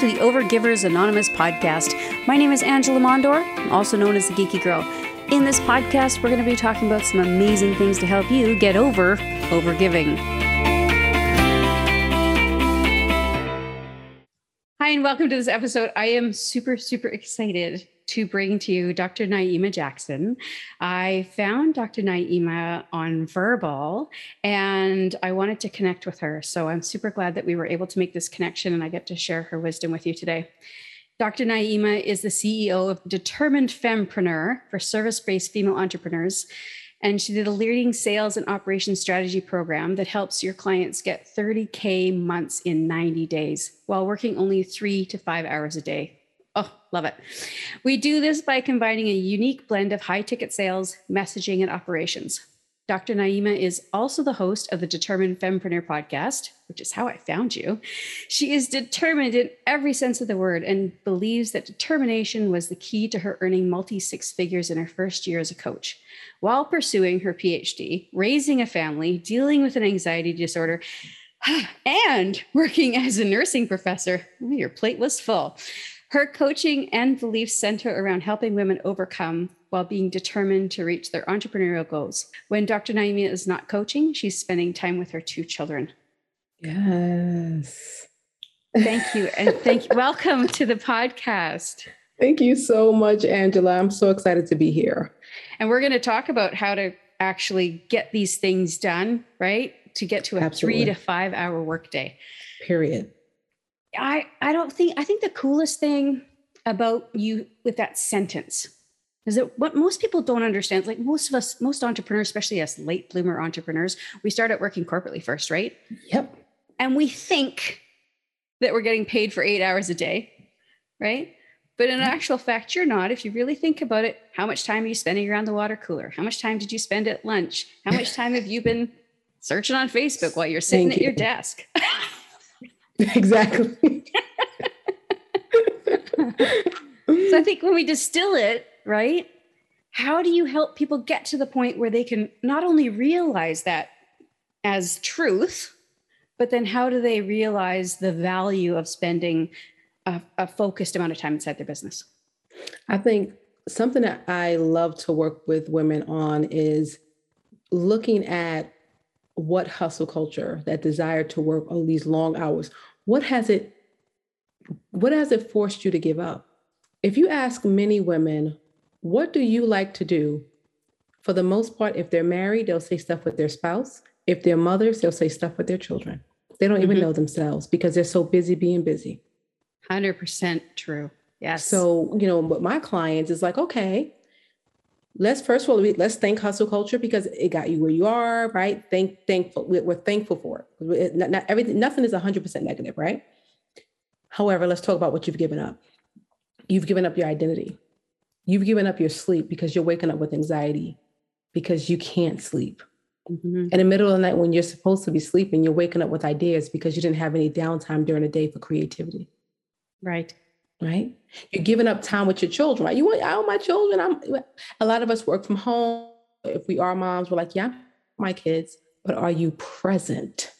to the Overgivers Anonymous podcast. My name is Angela Mondor, also known as the Geeky Girl. In this podcast, we're going to be talking about some amazing things to help you get over overgiving. Hi, and welcome to this episode. I am super, super excited to bring to you Dr. Naima Jackson. I found Dr. Naima on Verbal and I wanted to connect with her. So I'm super glad that we were able to make this connection and I get to share her wisdom with you today. Dr. Naima is the CEO of Determined Fempreneur for service based female entrepreneurs. And she did a leading sales and operations strategy program that helps your clients get 30K months in 90 days while working only three to five hours a day. Oh, love it. We do this by combining a unique blend of high ticket sales, messaging, and operations. Dr. Naima is also the host of the Determined Fempreneur podcast, which is how I found you. She is determined in every sense of the word and believes that determination was the key to her earning multi six figures in her first year as a coach. While pursuing her PhD, raising a family, dealing with an anxiety disorder, and working as a nursing professor, your plate was full. Her coaching and beliefs center around helping women overcome while being determined to reach their entrepreneurial goals. When Dr. Naima is not coaching, she's spending time with her two children. Yes. Thank you. And thank you. Welcome to the podcast. Thank you so much, Angela. I'm so excited to be here. And we're going to talk about how to actually get these things done, right? To get to a Absolutely. three to five hour workday. Period. I, I don't think, I think the coolest thing about you with that sentence is that what most people don't understand, like most of us, most entrepreneurs, especially us late bloomer entrepreneurs, we start out working corporately first, right? Yep. And we think that we're getting paid for eight hours a day, right? But in mm-hmm. actual fact, you're not. If you really think about it, how much time are you spending around the water cooler? How much time did you spend at lunch? How much time have you been searching on Facebook while you're sitting Thank at you. your desk? exactly. so I think when we distill it, right? How do you help people get to the point where they can not only realize that as truth, but then how do they realize the value of spending a, a focused amount of time inside their business? I think something that I love to work with women on is looking at what hustle culture, that desire to work all these long hours, what has it what has it forced you to give up? If you ask many women, what do you like to do? For the most part, if they're married, they'll say stuff with their spouse. If they're mothers, they'll say stuff with their children. They don't mm-hmm. even know themselves because they're so busy being busy. 100% true. Yes. So, you know, what my clients is like, okay, let's first of all let's thank hustle culture because it got you where you are right? Thank thankful we're thankful for it. Not, not everything nothing is 100% negative right? However let's talk about what you've given up. You've given up your identity. You've given up your sleep because you're waking up with anxiety because you can't sleep. Mm-hmm. in the middle of the night when you're supposed to be sleeping you're waking up with ideas because you didn't have any downtime during the day for creativity. Right right? You're giving up time with your children, right? You want, I want my children. I'm a lot of us work from home. If we are moms, we're like, yeah, my kids, but are you present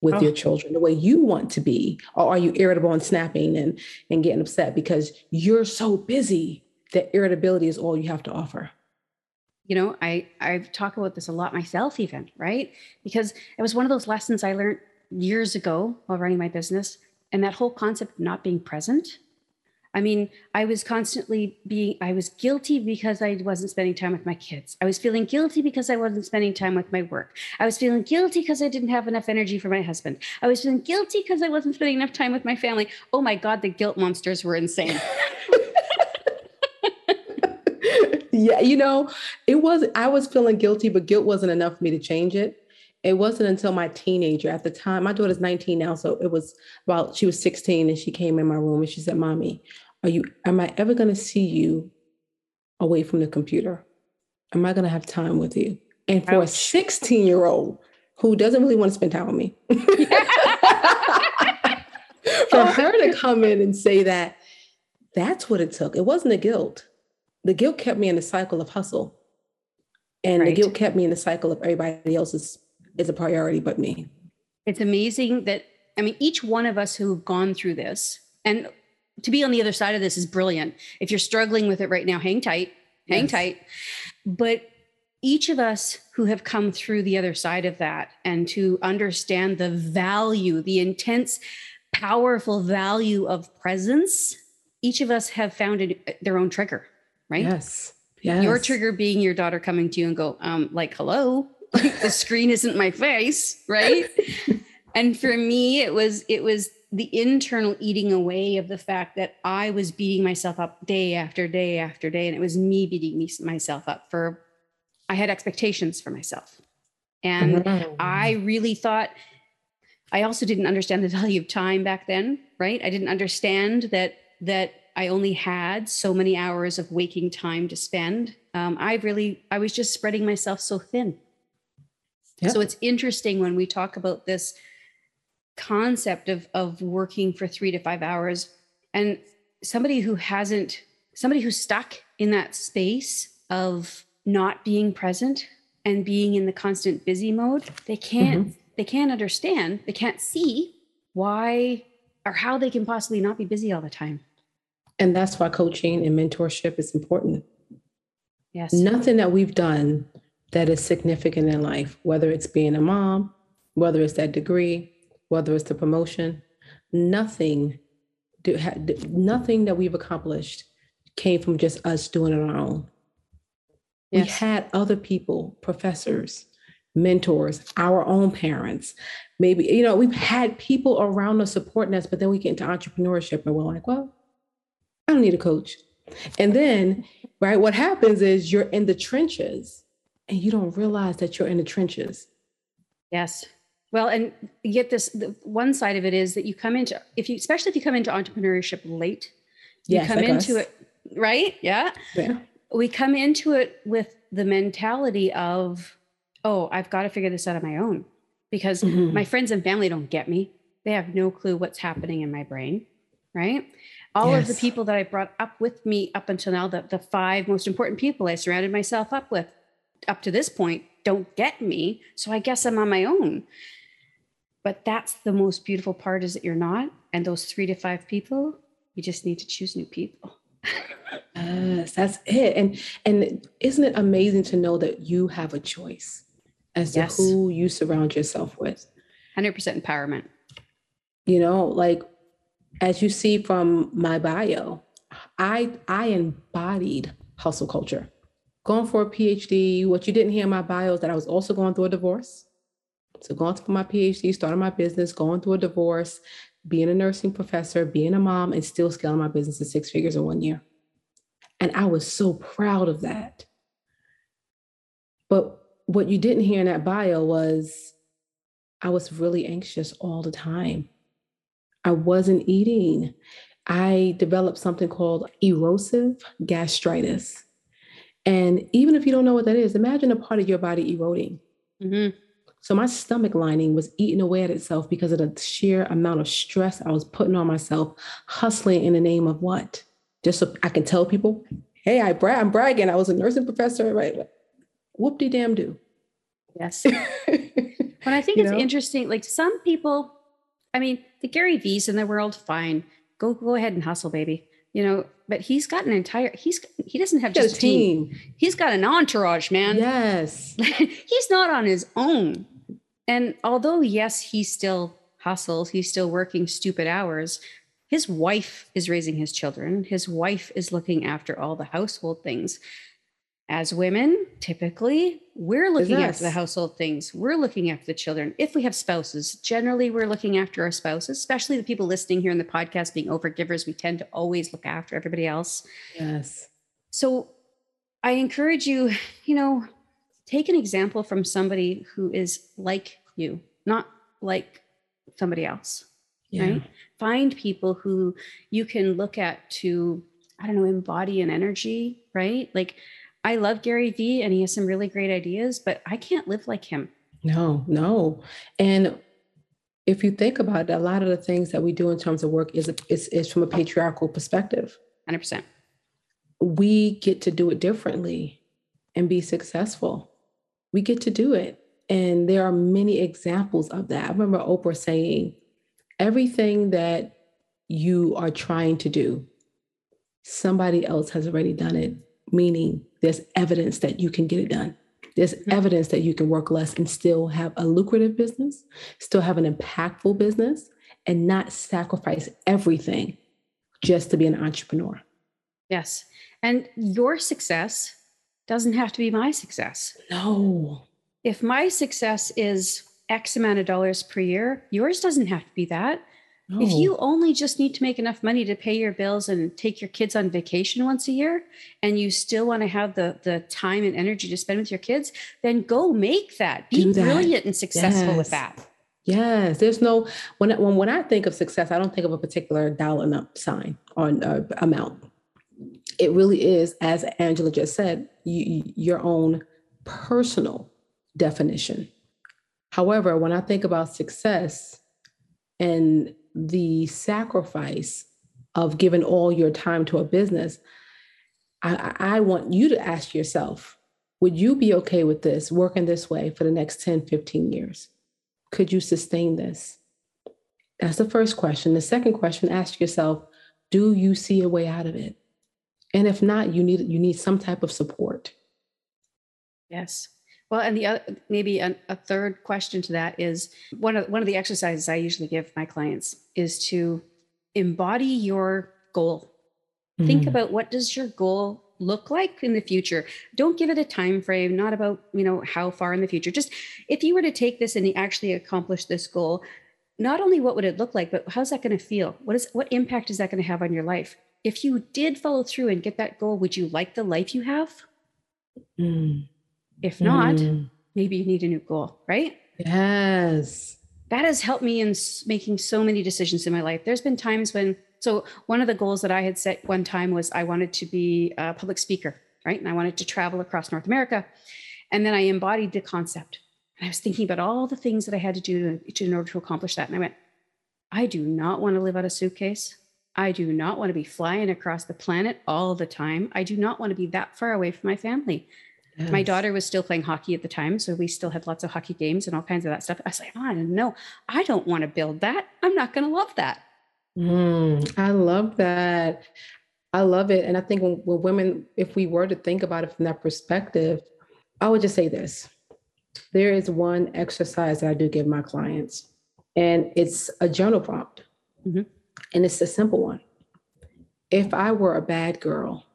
with oh. your children the way you want to be? Or are you irritable and snapping and, and getting upset because you're so busy that irritability is all you have to offer? You know, I I've talked about this a lot myself, even, right? Because it was one of those lessons I learned years ago while running my business. And that whole concept of not being present I mean, I was constantly being, I was guilty because I wasn't spending time with my kids. I was feeling guilty because I wasn't spending time with my work. I was feeling guilty because I didn't have enough energy for my husband. I was feeling guilty because I wasn't spending enough time with my family. Oh my God, the guilt monsters were insane. yeah, you know, it was, I was feeling guilty, but guilt wasn't enough for me to change it it wasn't until my teenager at the time my daughter's 19 now so it was about she was 16 and she came in my room and she said mommy are you, am I ever going to see you away from the computer? Am I going to have time with you? And for Ouch. a 16 year old who doesn't really want to spend time with me, for her to come in and say that, that's what it took. It wasn't the guilt. The guilt kept me in the cycle of hustle. And right. the guilt kept me in the cycle of everybody else's is a priority but me. It's amazing that I mean each one of us who've gone through this and to be on the other side of this is brilliant. If you're struggling with it right now, hang tight, hang yes. tight. But each of us who have come through the other side of that and to understand the value, the intense, powerful value of presence, each of us have found their own trigger, right? Yes. Yes. Your trigger being your daughter coming to you and go, um, like, hello, the screen isn't my face, right? and for me, it was it was the internal eating away of the fact that I was beating myself up day after day after day, and it was me beating me, myself up for I had expectations for myself. And mm-hmm. I really thought, I also didn't understand the value of time back then, right? I didn't understand that, that I only had so many hours of waking time to spend. Um, I really, I was just spreading myself so thin. Yep. So it's interesting when we talk about this concept of, of working for three to five hours and somebody who hasn't, somebody who's stuck in that space of not being present and being in the constant busy mode, they can't mm-hmm. they can't understand, they can't see why or how they can possibly not be busy all the time. And that's why coaching and mentorship is important. Yes. Nothing that we've done that is significant in life, whether it's being a mom, whether it's that degree, whether it's the promotion, nothing nothing that we've accomplished came from just us doing it on our own. Yes. We had other people, professors, mentors, our own parents. Maybe, you know, we've had people around us supporting us, but then we get into entrepreneurship and we're like, well, I don't need a coach. And then, right, what happens is you're in the trenches and you don't realize that you're in the trenches. Yes. Well, and get this the one side of it is that you come into if you especially if you come into entrepreneurship late, you yes, come into us. it, right? Yeah. Yeah we come into it with the mentality of, oh, I've got to figure this out on my own because mm-hmm. my friends and family don't get me. They have no clue what's happening in my brain, right? All yes. of the people that I brought up with me up until now, the, the five most important people I surrounded myself up with up to this point don't get me. So I guess I'm on my own. But that's the most beautiful part is that you're not. And those three to five people, you just need to choose new people. Yes, that's it. And and isn't it amazing to know that you have a choice as yes. to who you surround yourself with? 100% empowerment. You know, like as you see from my bio, I I embodied hustle culture. Going for a PhD, what you didn't hear in my bio is that I was also going through a divorce. So going for my PhD, starting my business, going through a divorce, being a nursing professor, being a mom, and still scaling my business to six figures in one year. And I was so proud of that. But what you didn't hear in that bio was I was really anxious all the time. I wasn't eating. I developed something called erosive gastritis. And even if you don't know what that is, imagine a part of your body eroding. Mm-hmm. So my stomach lining was eating away at itself because of the sheer amount of stress I was putting on myself, hustling in the name of what? just so I can tell people, hey, I bra- I'm bragging. I was a nursing professor, right? Whoop de damn do. Yes. but I think you it's know? interesting. Like some people, I mean, the Gary V's in the world, fine. Go go ahead and hustle, baby. You know, but he's got an entire he's he doesn't have just a team. team. He's got an entourage, man. Yes. he's not on his own. And although yes, he still hustles, he's still working stupid hours, his wife is raising his children, his wife is looking after all the household things. As women, typically, we're looking after the household things. We're looking after the children. If we have spouses, generally we're looking after our spouses, especially the people listening here in the podcast being overgivers. We tend to always look after everybody else. Yes. So I encourage you, you know, take an example from somebody who is like you, not like somebody else yeah. right? Find people who you can look at to i don't know embody an energy right? Like i love gary vee and he has some really great ideas but i can't live like him. No no. And if you think about it a lot of the things that we do in terms of work is is, is from a patriarchal perspective. 100% we get to do it differently and be successful. We get to do it and there are many examples of that i remember oprah saying everything that you are trying to do, somebody else has already done it, meaning there's evidence that you can get it done. There's mm-hmm. evidence that you can work less and still have a lucrative business, still have an impactful business, and not sacrifice everything just to be an entrepreneur. Yes. And your success doesn't have to be my success. No. If my success is X amount of dollars per year, yours doesn't have to be that. No. If you only just need to make enough money to pay your bills and take your kids on vacation once a year, and you still want to have the, the time and energy to spend with your kids, then go make that. Be that. brilliant and successful yes. with that. Yes, there's no when when when I think of success, I don't think of a particular dollar sign or uh, amount. It really is, as Angela just said, you, your own personal definition. However, when I think about success and the sacrifice of giving all your time to a business, I, I want you to ask yourself would you be okay with this, working this way for the next 10, 15 years? Could you sustain this? That's the first question. The second question, ask yourself, do you see a way out of it? And if not, you need you need some type of support. Yes. Well, and the other, maybe a, a third question to that is one of one of the exercises I usually give my clients is to embody your goal. Mm-hmm. Think about what does your goal look like in the future. Don't give it a time frame, not about, you know, how far in the future. Just if you were to take this and actually accomplish this goal, not only what would it look like, but how's that going to feel? What is what impact is that going to have on your life? If you did follow through and get that goal, would you like the life you have? Mm. If not, mm. maybe you need a new goal, right? Yes. That has helped me in making so many decisions in my life. There's been times when, so one of the goals that I had set one time was I wanted to be a public speaker, right? And I wanted to travel across North America. And then I embodied the concept. And I was thinking about all the things that I had to do to, in order to accomplish that. And I went, I do not want to live out a suitcase. I do not want to be flying across the planet all the time. I do not want to be that far away from my family. Yes. My daughter was still playing hockey at the time, so we still had lots of hockey games and all kinds of that stuff. I was like, oh, no, I don't want to build that. I'm not going to love that. Mm, I love that. I love it. And I think when, when women, if we were to think about it from that perspective, I would just say this there is one exercise that I do give my clients, and it's a journal prompt. Mm-hmm. And it's a simple one. If I were a bad girl,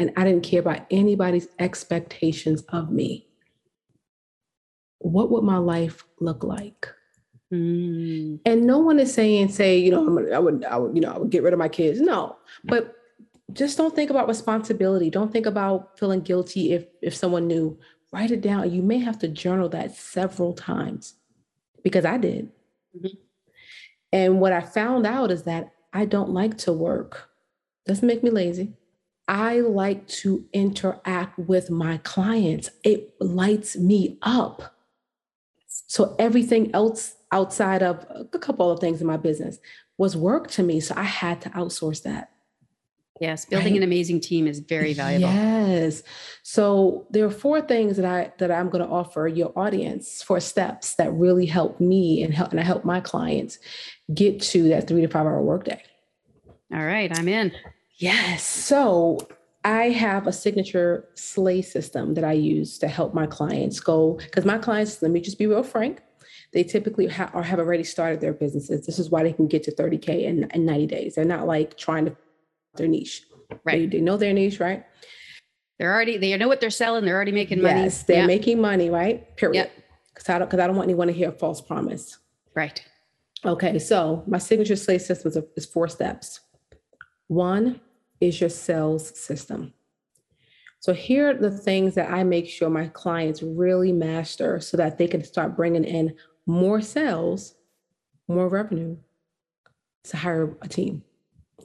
and I didn't care about anybody's expectations of me, what would my life look like? Mm. And no one is saying, say, you know, I would, I would, you know, I would get rid of my kids. No, but just don't think about responsibility. Don't think about feeling guilty if if someone knew. Write it down. You may have to journal that several times because I did. Mm-hmm. And what I found out is that I don't like to work. Doesn't make me lazy. I like to interact with my clients. It lights me up. So everything else outside of a couple of things in my business was work to me. So I had to outsource that. Yes, building right? an amazing team is very valuable. Yes. So there are four things that I that I'm going to offer your audience for steps that really help me and help and I help my clients get to that three to five hour workday. All right, I'm in. Yes. So I have a signature slay system that I use to help my clients go because my clients, let me just be real frank, they typically ha- or have already started their businesses. This is why they can get to 30K in, in 90 days. They're not like trying to their niche. Right. They, they know their niche, right? They're already, they know what they're selling. They're already making money. Yes, they're yeah. making money, right? Period. Because yep. I don't because I don't want anyone to hear a false promise. Right. Okay, so my signature slay system is, is four steps. One, is your sales system. So here are the things that I make sure my clients really master so that they can start bringing in more sales, more revenue to hire a team.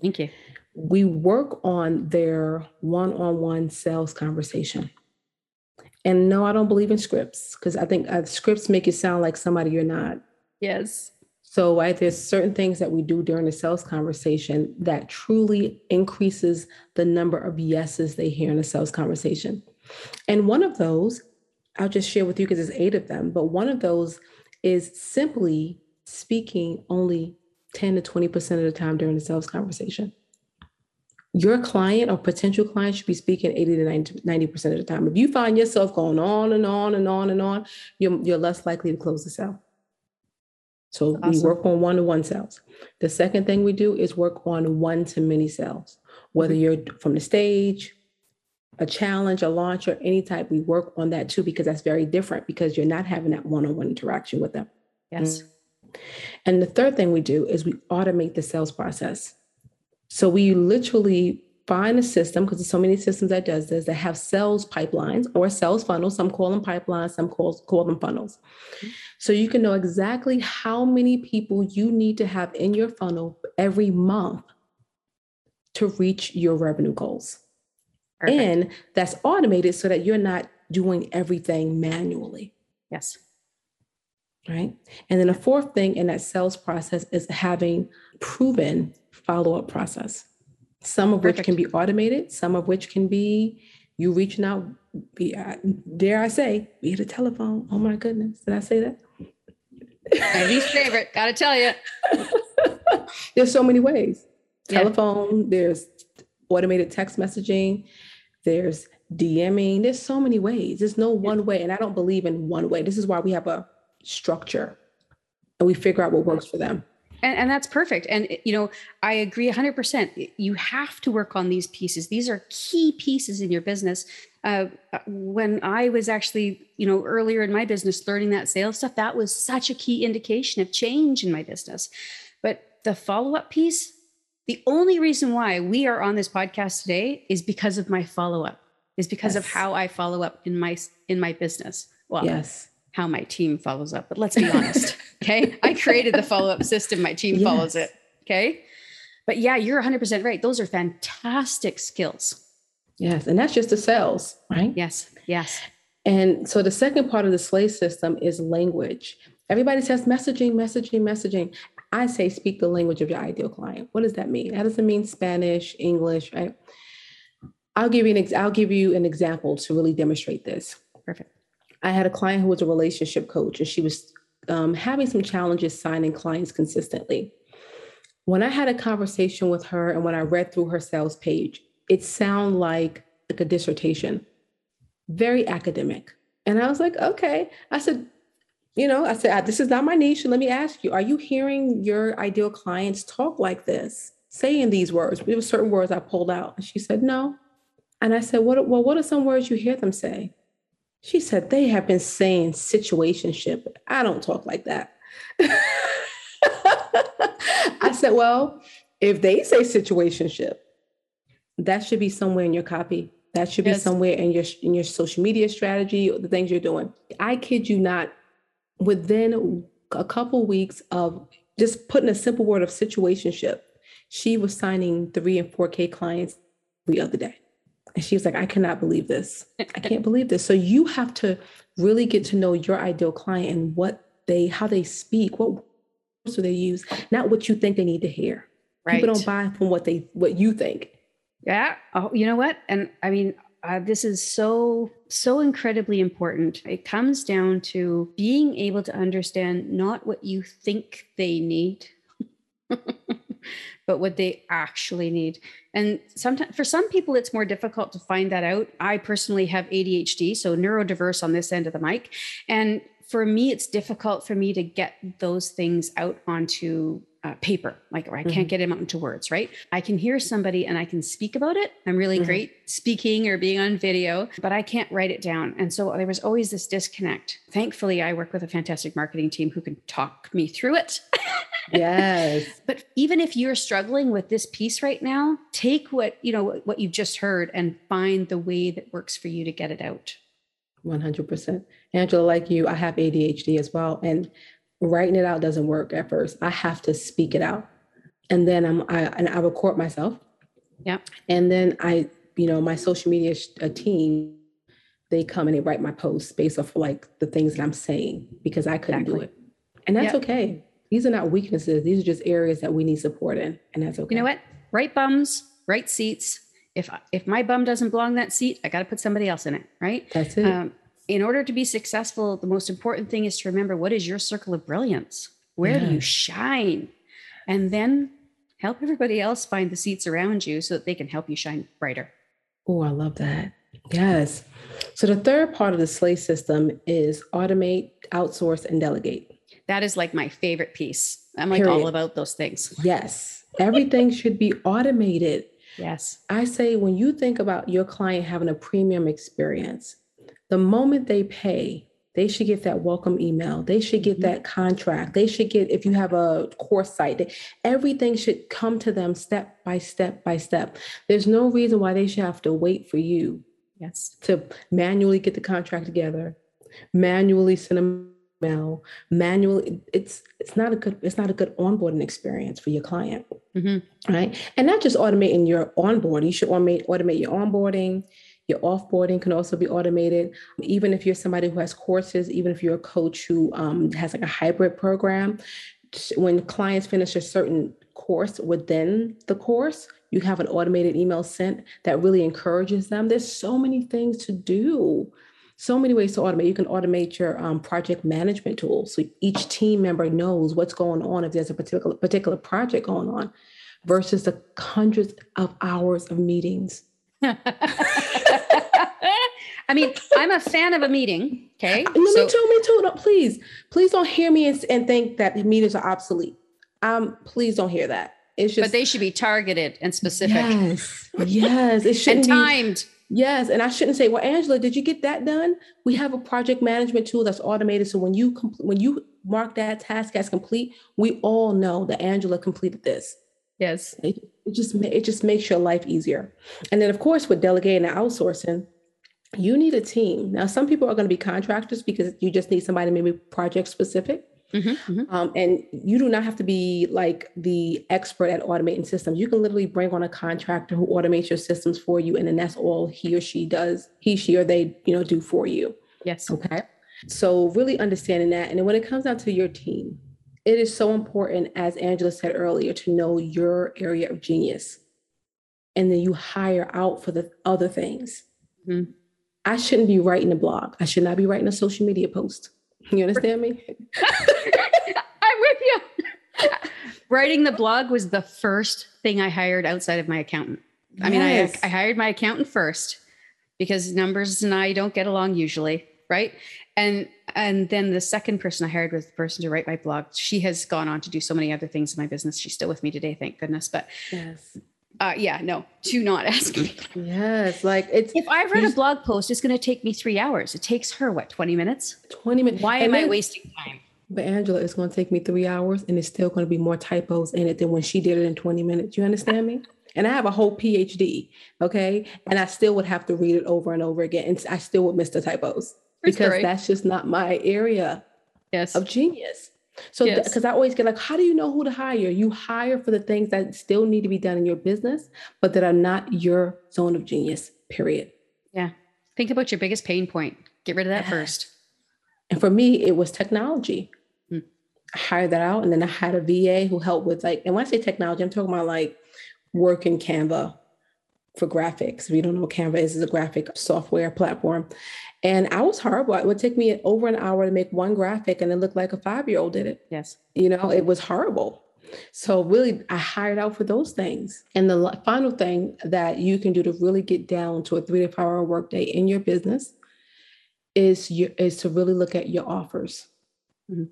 Thank you. We work on their one on one sales conversation. And no, I don't believe in scripts because I think uh, scripts make you sound like somebody you're not. Yes. So there's certain things that we do during the sales conversation that truly increases the number of yeses they hear in a sales conversation. And one of those, I'll just share with you because there's eight of them, but one of those is simply speaking only 10 to 20% of the time during the sales conversation. Your client or potential client should be speaking 80 to 90, percent of the time. If you find yourself going on and on and on and on, you're, you're less likely to close the sale. So awesome. we work on one to one sales. The second thing we do is work on one to many sales, whether mm-hmm. you're from the stage, a challenge, a launch, or any type, we work on that too, because that's very different because you're not having that one on one interaction with them. Yes. And the third thing we do is we automate the sales process. So we literally find a system because there's so many systems that does this that have sales pipelines or sales funnels. Some call them pipelines, some call, call them funnels. Mm-hmm. So you can know exactly how many people you need to have in your funnel every month to reach your revenue goals. Perfect. And that's automated so that you're not doing everything manually. Yes. Right. And then the fourth thing in that sales process is having proven follow up process, some of Perfect. which can be automated, some of which can be you reaching out, be, uh, dare I say, via the telephone. Oh my goodness. Did I say that? My least favorite. Gotta tell you. there's so many ways. Telephone, yeah. there's automated text messaging, there's DMing. There's so many ways. There's no one way. And I don't believe in one way. This is why we have a structure and we figure out what works for them. And, and, that's perfect. And, you know, I agree 100%. You have to work on these pieces. These are key pieces in your business. Uh, when I was actually, you know, earlier in my business learning that sales stuff, that was such a key indication of change in my business. But the follow up piece, the only reason why we are on this podcast today is because of my follow up, is because yes. of how I follow up in my in my business. Well, yes, how my team follows up. But let's be honest, okay? I created the follow up system. My team yes. follows it. Okay. But yeah, you're 100% right. Those are fantastic skills. Yes. And that's just the sales, right? Yes. Yes. And so the second part of the SLAY system is language. Everybody says messaging, messaging, messaging. I say speak the language of your ideal client. What does that mean? That doesn't mean Spanish, English, right? I'll give you an ex- I'll give you an example to really demonstrate this. Perfect. I had a client who was a relationship coach, and she was um, having some challenges signing clients consistently. When I had a conversation with her, and when I read through her sales page, it sounded like like a dissertation, very academic. And I was like, okay. I said, you know, I said, ah, this is not my niche. Let me ask you, are you hearing your ideal clients talk like this, saying these words? There were certain words I pulled out. And she said, no. And I said, what, well, what are some words you hear them say? She said, they have been saying situationship. I don't talk like that. I said, well, if they say situationship, that should be somewhere in your copy. That should be yes. somewhere in your in your social media strategy, the things you're doing. I kid you not, within a couple weeks of just putting a simple word of situationship, she was signing three and 4K clients the other day. And she was like, I cannot believe this. I can't believe this. So you have to really get to know your ideal client and what they, how they speak, what words do they use, not what you think they need to hear. Right. People don't buy from what they, what you think. Yeah. Oh, you know what? And I mean, uh, this is so so incredibly important it comes down to being able to understand not what you think they need but what they actually need and sometimes for some people it's more difficult to find that out i personally have adhd so neurodiverse on this end of the mic and for me it's difficult for me to get those things out onto uh, paper, like, or I can't mm-hmm. get them out into words, right? I can hear somebody and I can speak about it. I'm really mm-hmm. great speaking or being on video, but I can't write it down. And so there was always this disconnect. Thankfully, I work with a fantastic marketing team who can talk me through it. yes. but even if you're struggling with this piece right now, take what, you know, what you've just heard and find the way that works for you to get it out. 100%. Angela, like you, I have ADHD as well. And writing it out doesn't work at first. I have to speak it out. And then I'm I and I record myself. Yeah. And then I, you know, my social media sh- uh, team, they come and they write my posts based off like the things that I'm saying because I couldn't exactly. do it. And that's yep. okay. These are not weaknesses. These are just areas that we need support in. And that's okay. You know what? Right bums, right seats. If if my bum doesn't belong in that seat, I got to put somebody else in it, right? That's it. Um, in order to be successful, the most important thing is to remember what is your circle of brilliance? Where yeah. do you shine? And then help everybody else find the seats around you so that they can help you shine brighter. Oh, I love that. Yes. So the third part of the SLAY system is automate, outsource, and delegate. That is like my favorite piece. I'm like Period. all about those things. Yes. Everything should be automated. Yes. I say when you think about your client having a premium experience, the moment they pay, they should get that welcome email. They should get mm-hmm. that contract. They should get, if you have a course site, everything should come to them step by step by step. There's no reason why they should have to wait for you. Yes. To manually get the contract together, manually send them email, manually. It's it's not a good it's not a good onboarding experience for your client, mm-hmm. right? And not just automating your onboarding. You should automate automate your onboarding your offboarding can also be automated. Even if you're somebody who has courses, even if you're a coach who um, has like a hybrid program, when clients finish a certain course within the course, you have an automated email sent that really encourages them. There's so many things to do so many ways to automate. You can automate your um, project management tools, so each team member knows what's going on if there's a particular particular project going on, versus the hundreds of hours of meetings I mean, I'm a fan of a meeting. Okay. No, so- me too. Me too. No, please, please don't hear me and, and think that meetings are obsolete. Um, please don't hear that. It's just, but they should be targeted and specific. Yes, yes, it should and timed. Be, yes, and I shouldn't say, "Well, Angela, did you get that done?" We have a project management tool that's automated, so when you compl- when you mark that task as complete, we all know that Angela completed this. Yes. It, it just it just makes your life easier. And then of course with delegating and outsourcing, you need a team. Now some people are going to be contractors because you just need somebody maybe project specific. Mm-hmm, mm-hmm. Um, and you do not have to be like the expert at automating systems. You can literally bring on a contractor who automates your systems for you, and then that's all he or she does. He, she, or they, you know, do for you. Yes. Okay. So really understanding that, and then when it comes down to your team, it is so important, as Angela said earlier, to know your area of genius. And then you hire out for the other things. Mm-hmm. I shouldn't be writing a blog. I should not be writing a social media post. You understand me? I'm with you. writing the blog was the first thing I hired outside of my accountant. I mean, I, I hired my accountant first because numbers and I don't get along usually, right? And and then the second person I hired was the person to write my blog. She has gone on to do so many other things in my business. She's still with me today, thank goodness. But yes. Uh, yeah, no, do not ask me. Yes, like it's. If I write a blog post, it's going to take me three hours. It takes her what, twenty minutes? Twenty minutes. Why and am then, I wasting time? But Angela, it's going to take me three hours, and it's still going to be more typos in it than when she did it in twenty minutes. You understand me? And I have a whole PhD, okay, and I still would have to read it over and over again, and I still would miss the typos because story. that's just not my area yes. of genius. So, because yes. I always get like, how do you know who to hire? You hire for the things that still need to be done in your business, but that are not your zone of genius, period. Yeah. Think about your biggest pain point. Get rid of that first. And for me, it was technology. Hmm. I hired that out. And then I had a VA who helped with like, and when I say technology, I'm talking about like work in Canva for graphics. We don't know Canva is, it's a graphic software platform. And I was horrible. It would take me over an hour to make one graphic and it looked like a five year old did it. Yes. You know, it was horrible. So, really, I hired out for those things. And the final thing that you can do to really get down to a three to five hour workday in your business is, your, is to really look at your offers, mm-hmm.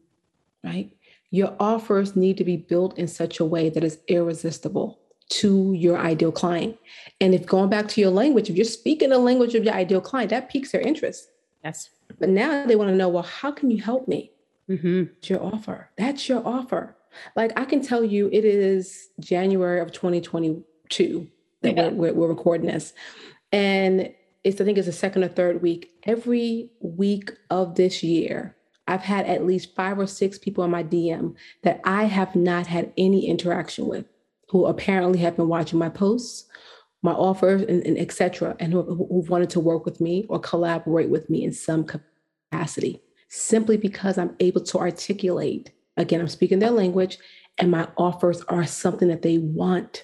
right? Your offers need to be built in such a way that is irresistible to your ideal client. And if going back to your language, if you're speaking the language of your ideal client, that piques their interest. Yes. But now they want to know, well, how can you help me? Mm-hmm. It's your offer. That's your offer. Like I can tell you, it is January of 2022 that yeah. we're, we're recording this. And it's, I think it's the second or third week. Every week of this year, I've had at least five or six people in my DM that I have not had any interaction with who apparently have been watching my posts, my offers, and, and etc., and who, who wanted to work with me or collaborate with me in some capacity, simply because I'm able to articulate. Again, I'm speaking their language, and my offers are something that they want.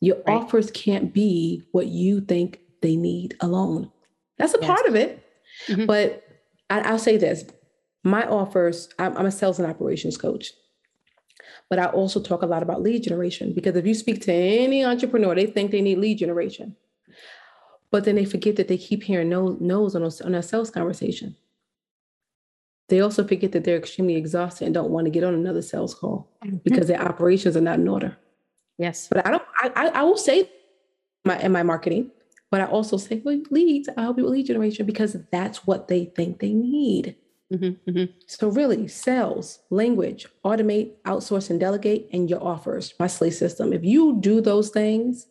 Your right. offers can't be what you think they need alone. That's a yes. part of it. Mm-hmm. But I, will say this my offers, I'm, I'm a sales and operations coach. But I also talk a lot about lead generation because if you speak to any entrepreneur, they think they need lead generation. But then they forget that they keep hearing no no's on, a, on a sales conversation. They also forget that they're extremely exhausted and don't want to get on another sales call mm-hmm. because their operations are not in order. Yes. But I don't I, I will say my in my marketing, but I also say, well, leads, I help you with lead generation because that's what they think they need. Mm-hmm, mm-hmm. So really, sales, language, automate, outsource, and delegate, and your offers, my Slay system. If you do those things,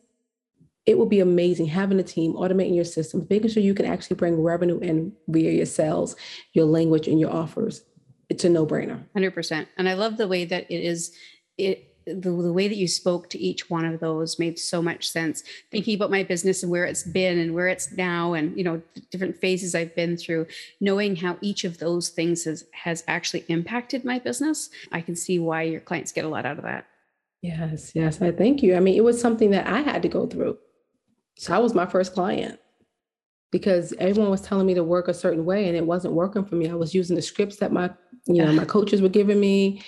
it will be amazing having a team, automating your systems, making sure you can actually bring revenue in via your sales, your language, and your offers. It's a no-brainer. Hundred percent. And I love the way that it is. It the, the way that you spoke to each one of those made so much sense. Thinking about my business and where it's been and where it's now and you know different phases i've been through knowing how each of those things has has actually impacted my business i can see why your clients get a lot out of that. Yes yes i thank you. I mean it was something that i had to go through. So i was my first client because everyone was telling me to work a certain way and it wasn't working for me. I was using the scripts that my you know my coaches were giving me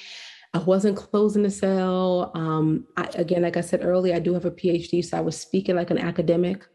I wasn't closing the sale. Um, I, again, like I said earlier, I do have a PhD, so I was speaking like an academic.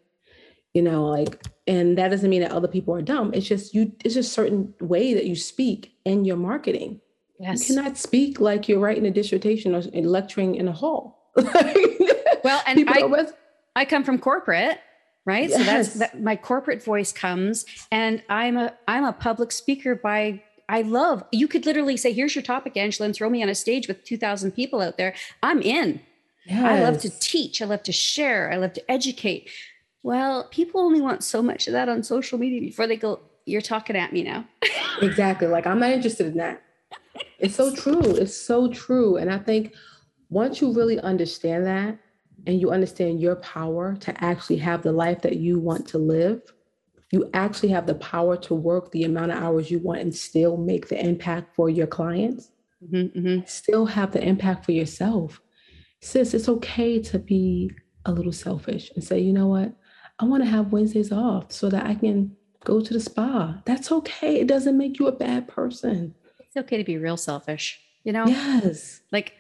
You know, like, and that doesn't mean that other people are dumb. It's just you. It's just certain way that you speak in your marketing. Yes. You cannot speak like you're writing a dissertation or lecturing in a hall. well, and I, I come from corporate, right? Yes. So that's that, my corporate voice comes, and I'm a I'm a public speaker by I love, you could literally say, here's your topic, Angela, and throw me on a stage with 2,000 people out there. I'm in. Yes. I love to teach. I love to share. I love to educate. Well, people only want so much of that on social media before they go, you're talking at me now. exactly. Like, I'm not interested in that. It's so true. It's so true. And I think once you really understand that and you understand your power to actually have the life that you want to live, you actually have the power to work the amount of hours you want and still make the impact for your clients, mm-hmm, mm-hmm. still have the impact for yourself. Sis, it's okay to be a little selfish and say, you know what? I want to have Wednesdays off so that I can go to the spa. That's okay. It doesn't make you a bad person. It's okay to be real selfish, you know? Yes. Like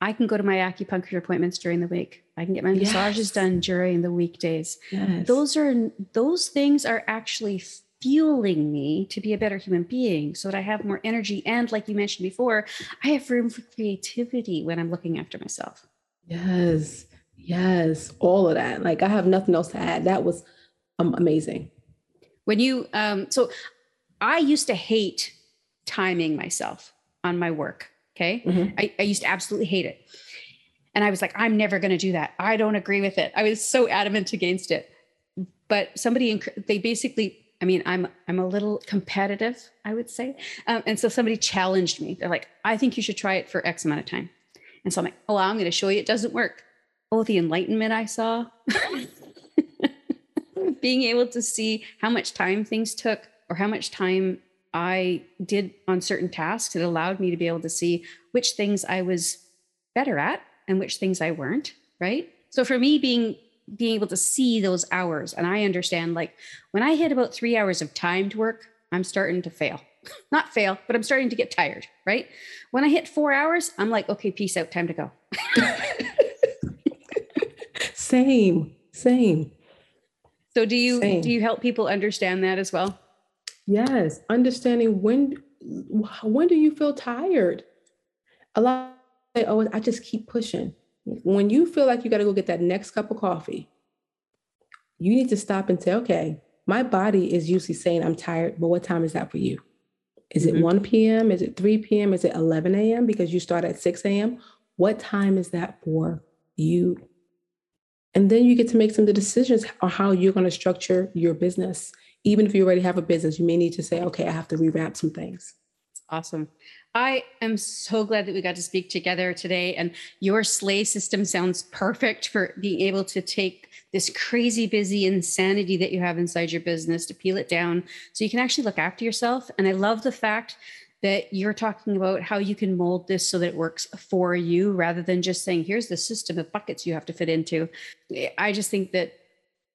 I can go to my acupuncture appointments during the week. I can get my yes. massages done during the weekdays. Yes. Those are those things are actually fueling me to be a better human being so that I have more energy and like you mentioned before, I have room for creativity when I'm looking after myself. Yes. Yes, all of that. Like I have nothing else to add. That was um, amazing. When you um so I used to hate timing myself on my work Okay. Mm-hmm. I, I used to absolutely hate it. And I was like, I'm never going to do that. I don't agree with it. I was so adamant against it. But somebody, they basically, I mean, I'm I'm a little competitive, I would say. Um, and so somebody challenged me. They're like, I think you should try it for X amount of time. And so I'm like, oh, I'm going to show you it doesn't work. Oh, the enlightenment I saw. Being able to see how much time things took or how much time I did on certain tasks, it allowed me to be able to see which things I was better at and which things I weren't, right? So for me being being able to see those hours and I understand like when I hit about 3 hours of timed work, I'm starting to fail. Not fail, but I'm starting to get tired, right? When I hit 4 hours, I'm like, okay, peace out, time to go. same, same. So do you same. do you help people understand that as well? Yes, understanding when when do you feel tired? A lot say, "Oh, I just keep pushing." When you feel like you got to go get that next cup of coffee, you need to stop and say, "Okay, my body is usually saying I'm tired, but what time is that for you? Is it mm-hmm. 1 p.m.? Is it 3 p.m.? Is it 11 a.m. because you start at 6 a.m.? What time is that for you? And then you get to make some of the decisions on how you're going to structure your business even if you already have a business, you may need to say, okay, I have to revamp some things. Awesome. I am so glad that we got to speak together today. And your Slay system sounds perfect for being able to take this crazy busy insanity that you have inside your business to peel it down so you can actually look after yourself. And I love the fact that you're talking about how you can mold this so that it works for you rather than just saying, here's the system of buckets you have to fit into. I just think that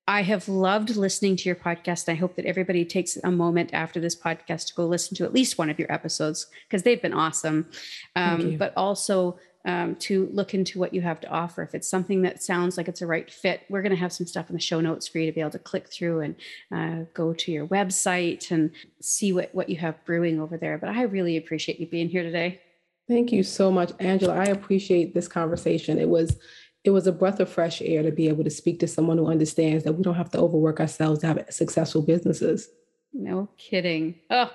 I have loved listening to your podcast. I hope that everybody takes a moment after this podcast to go listen to at least one of your episodes because they've been awesome. Um, but also, um, to look into what you have to offer. If it's something that sounds like it's a right fit, we're going to have some stuff in the show notes for you to be able to click through and uh, go to your website and see what, what you have brewing over there. But I really appreciate you being here today. Thank you so much, Angela. I appreciate this conversation. It was it was a breath of fresh air to be able to speak to someone who understands that we don't have to overwork ourselves to have successful businesses. No kidding. Oh,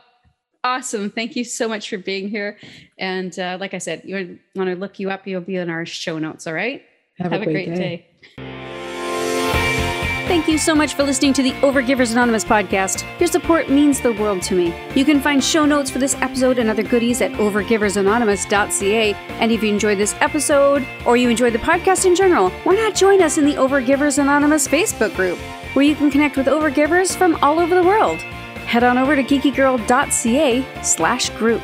awesome. Thank you so much for being here. And uh, like I said, you want to look you up, you'll be in our show notes. All right. Have, have a, great, great day. day. Thank you so much for listening to the Overgivers Anonymous podcast. Your support means the world to me. You can find show notes for this episode and other goodies at overgiversanonymous.ca. And if you enjoyed this episode or you enjoyed the podcast in general, why not join us in the Overgivers Anonymous Facebook group, where you can connect with overgivers from all over the world. Head on over to geekygirl.ca slash group.